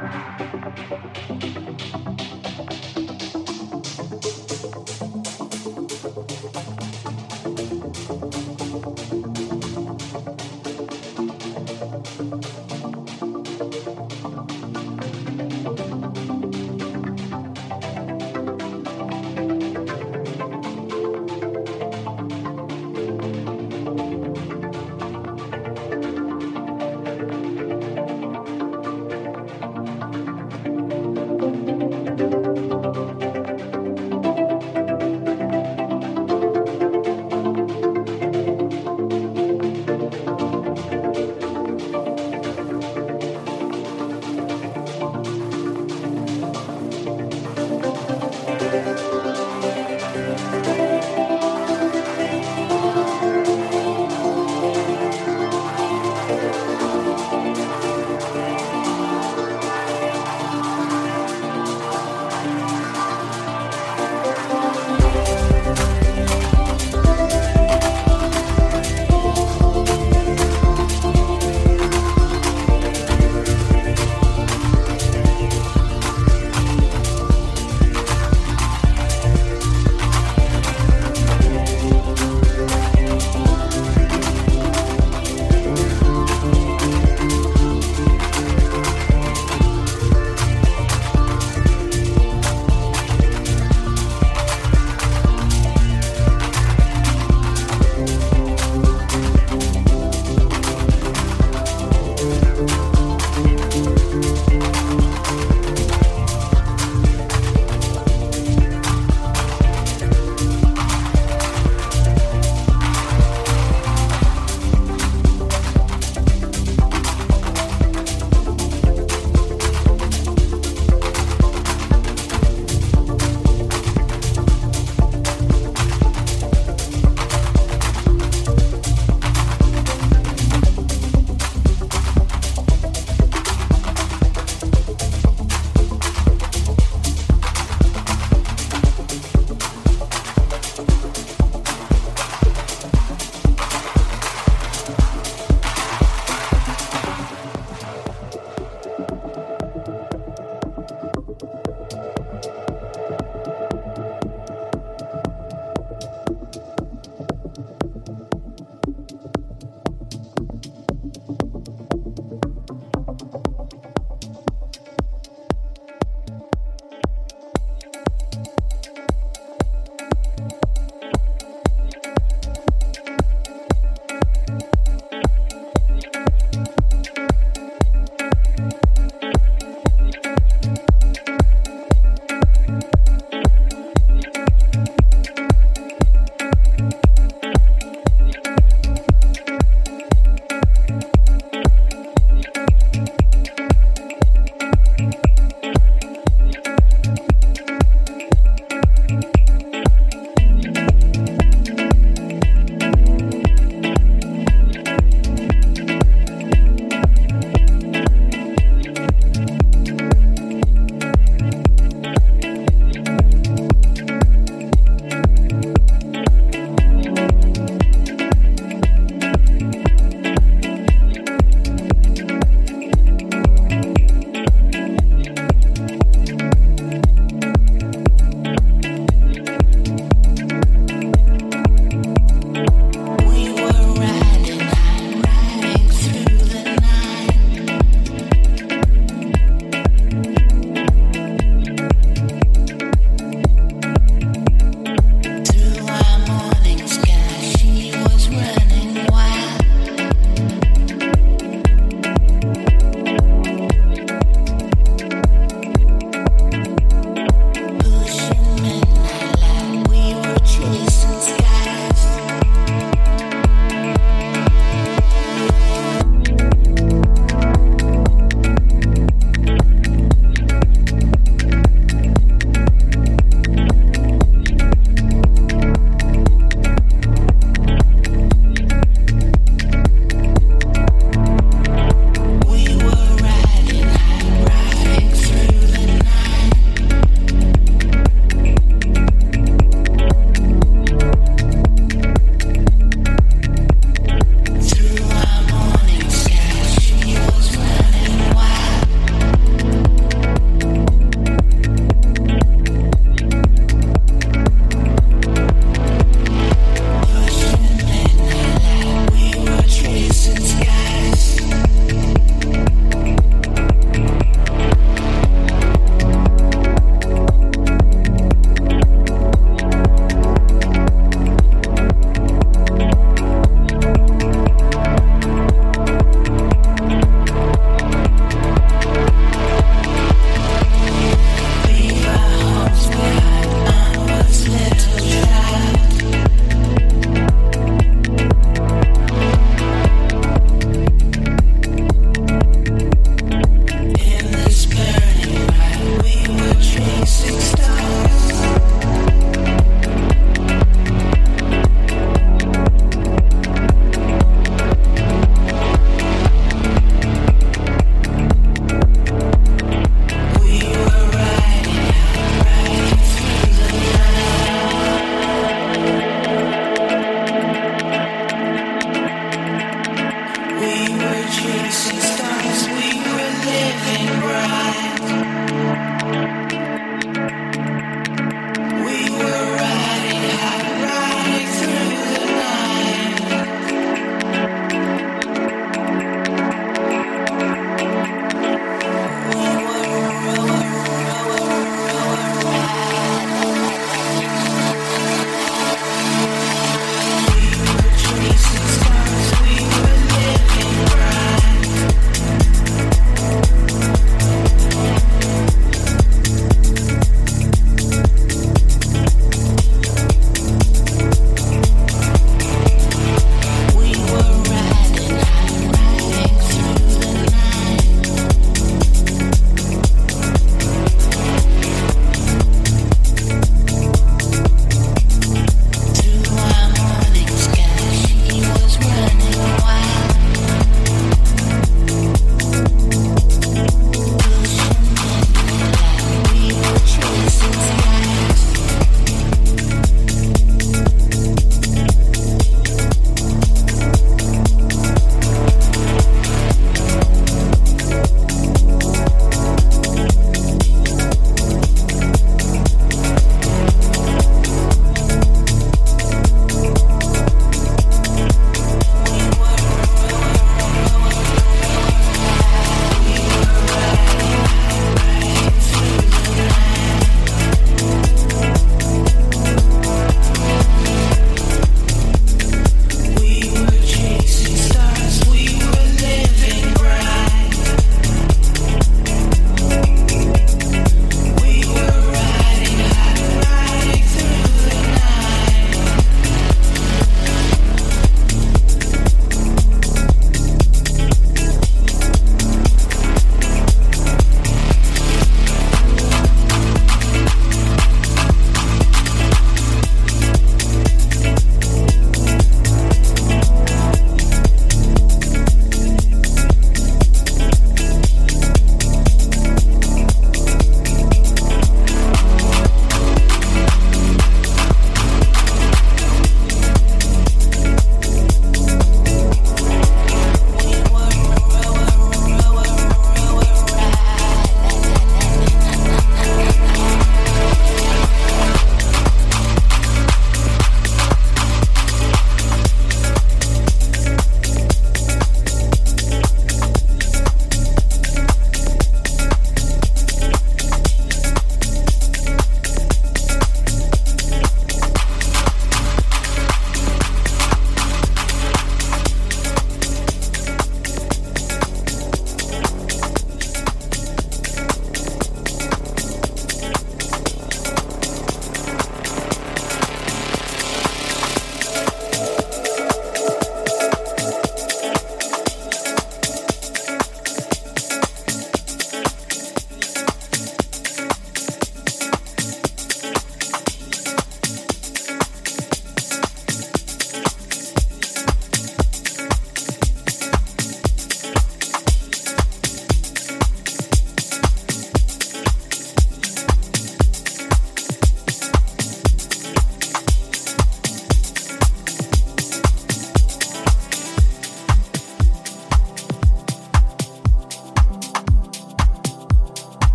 Thank you.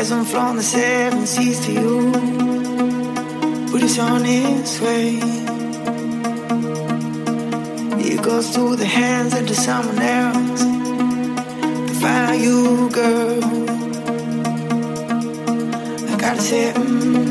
As I'm from the seven seas to you, but it's on its way. It goes through the hands of someone else to find you, girl. I gotta say, mm.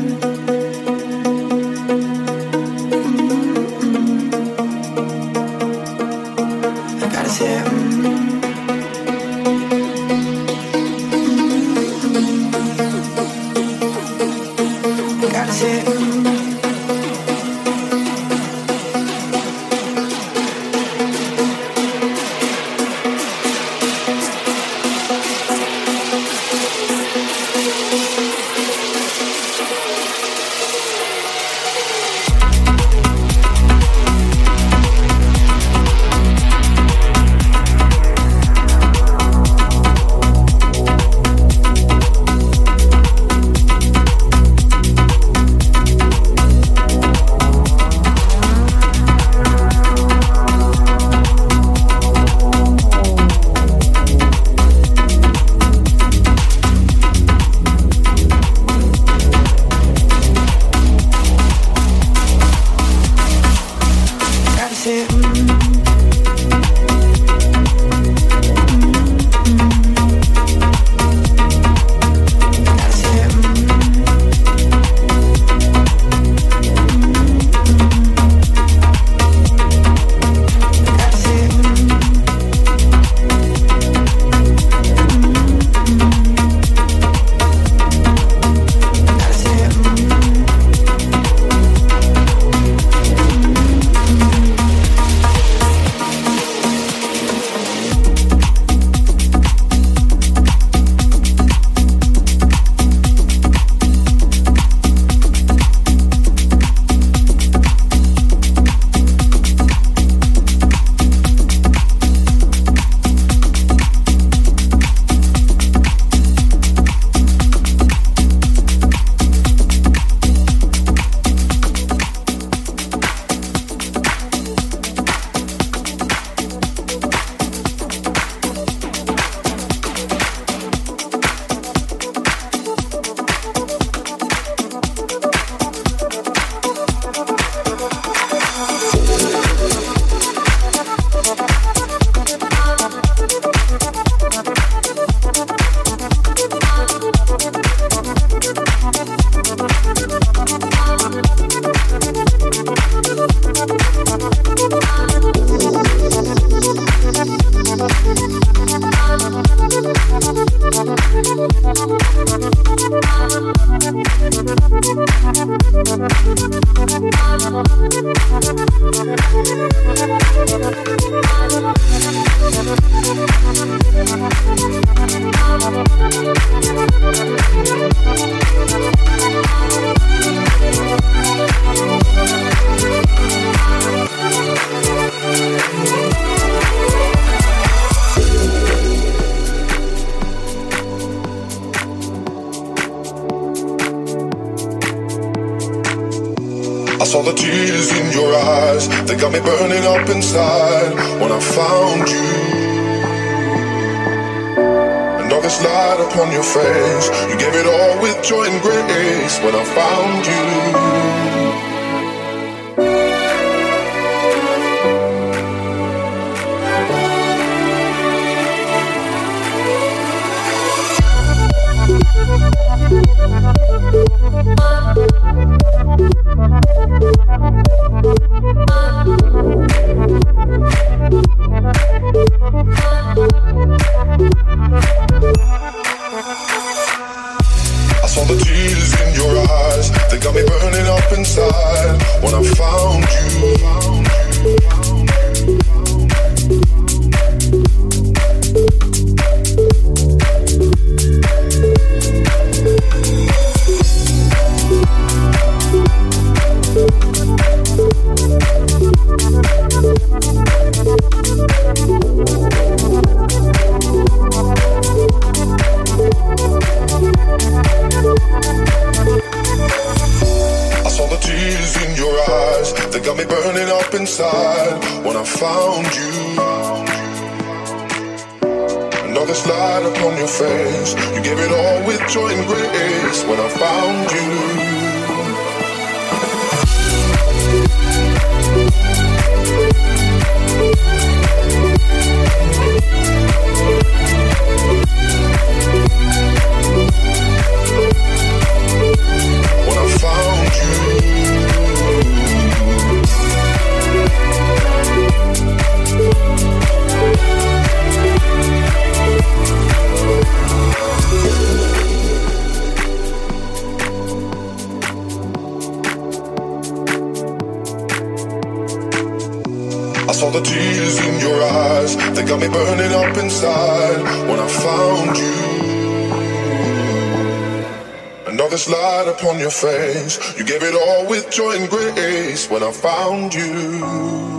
You gave it all with joy and grace when I found you.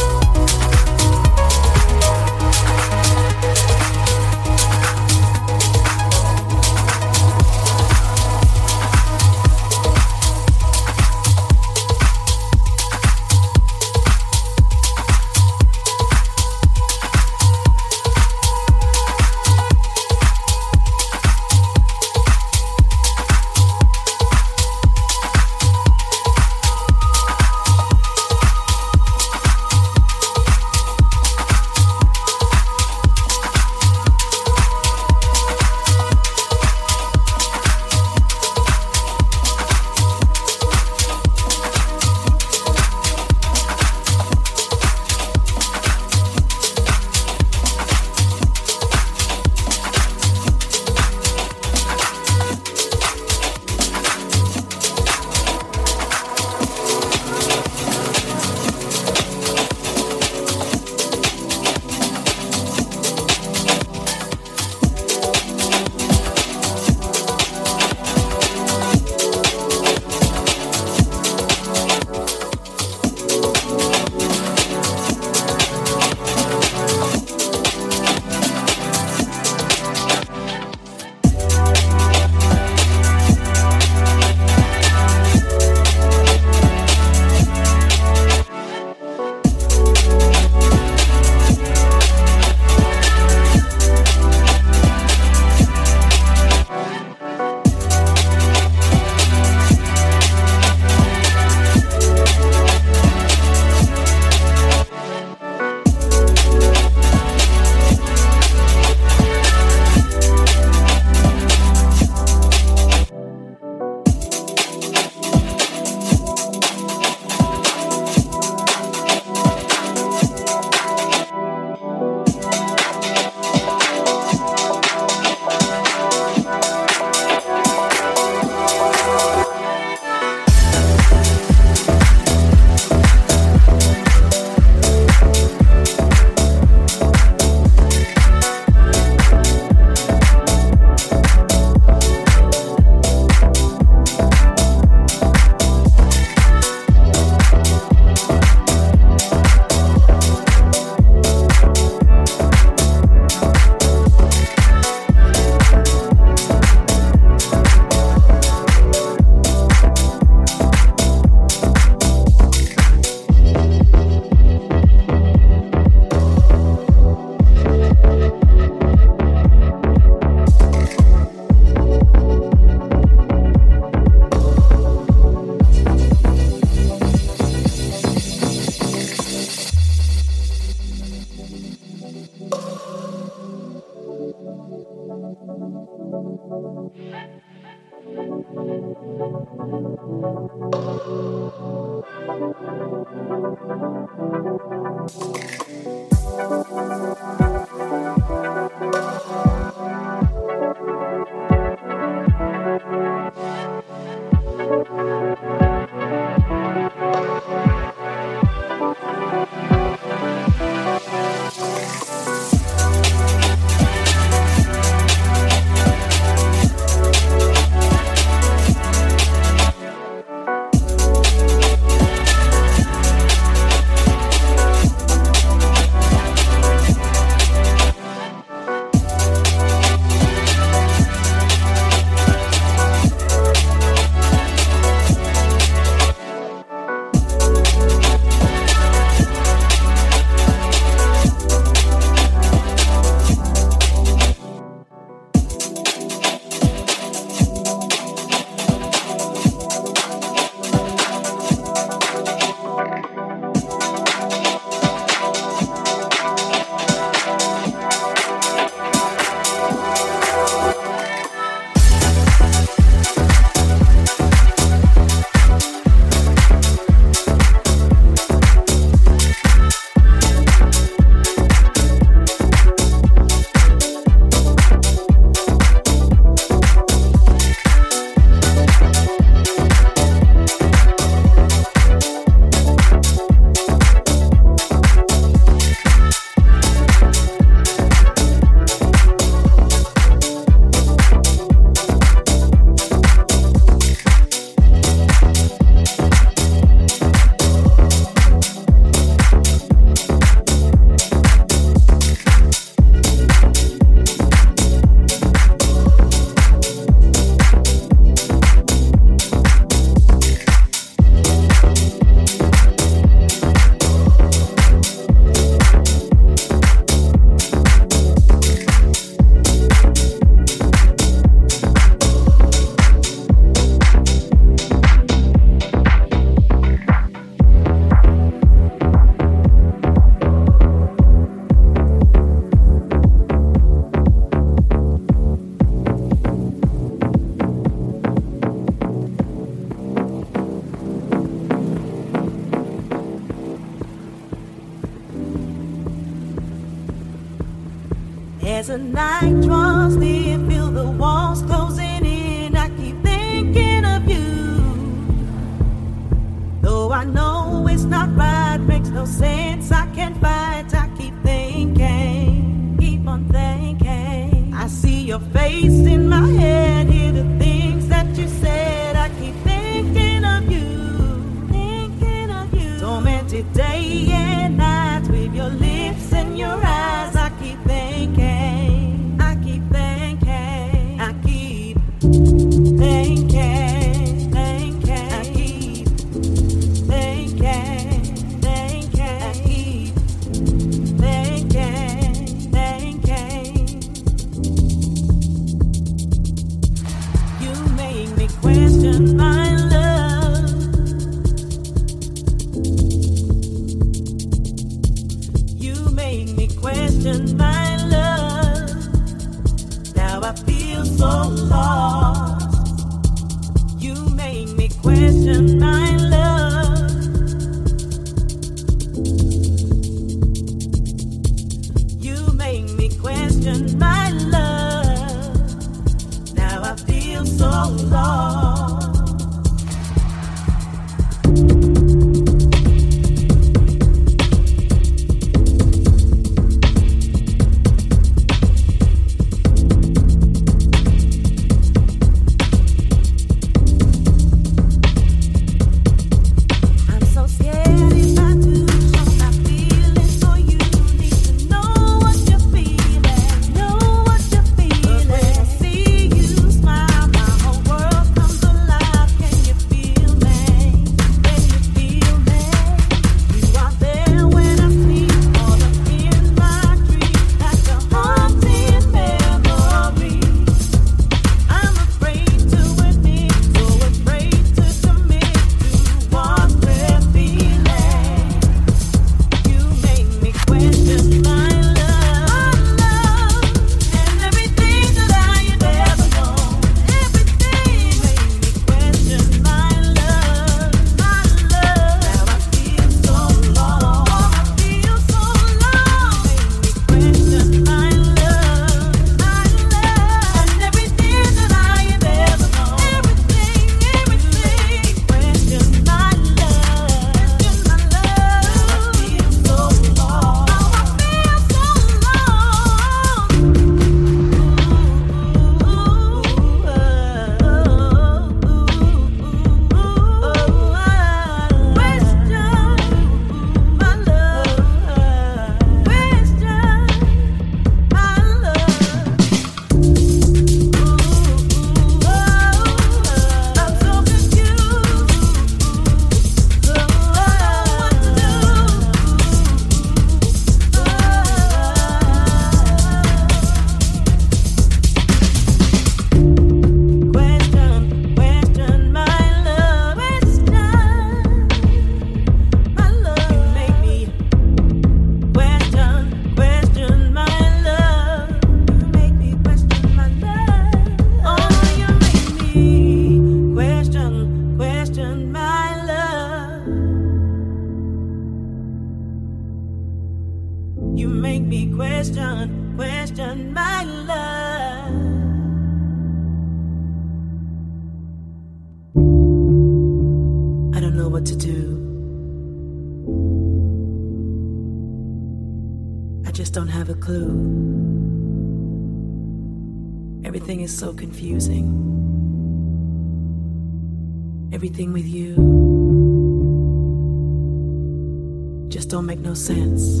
just don't make no sense.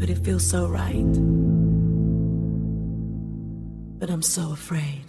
But it feels so right. But I'm so afraid.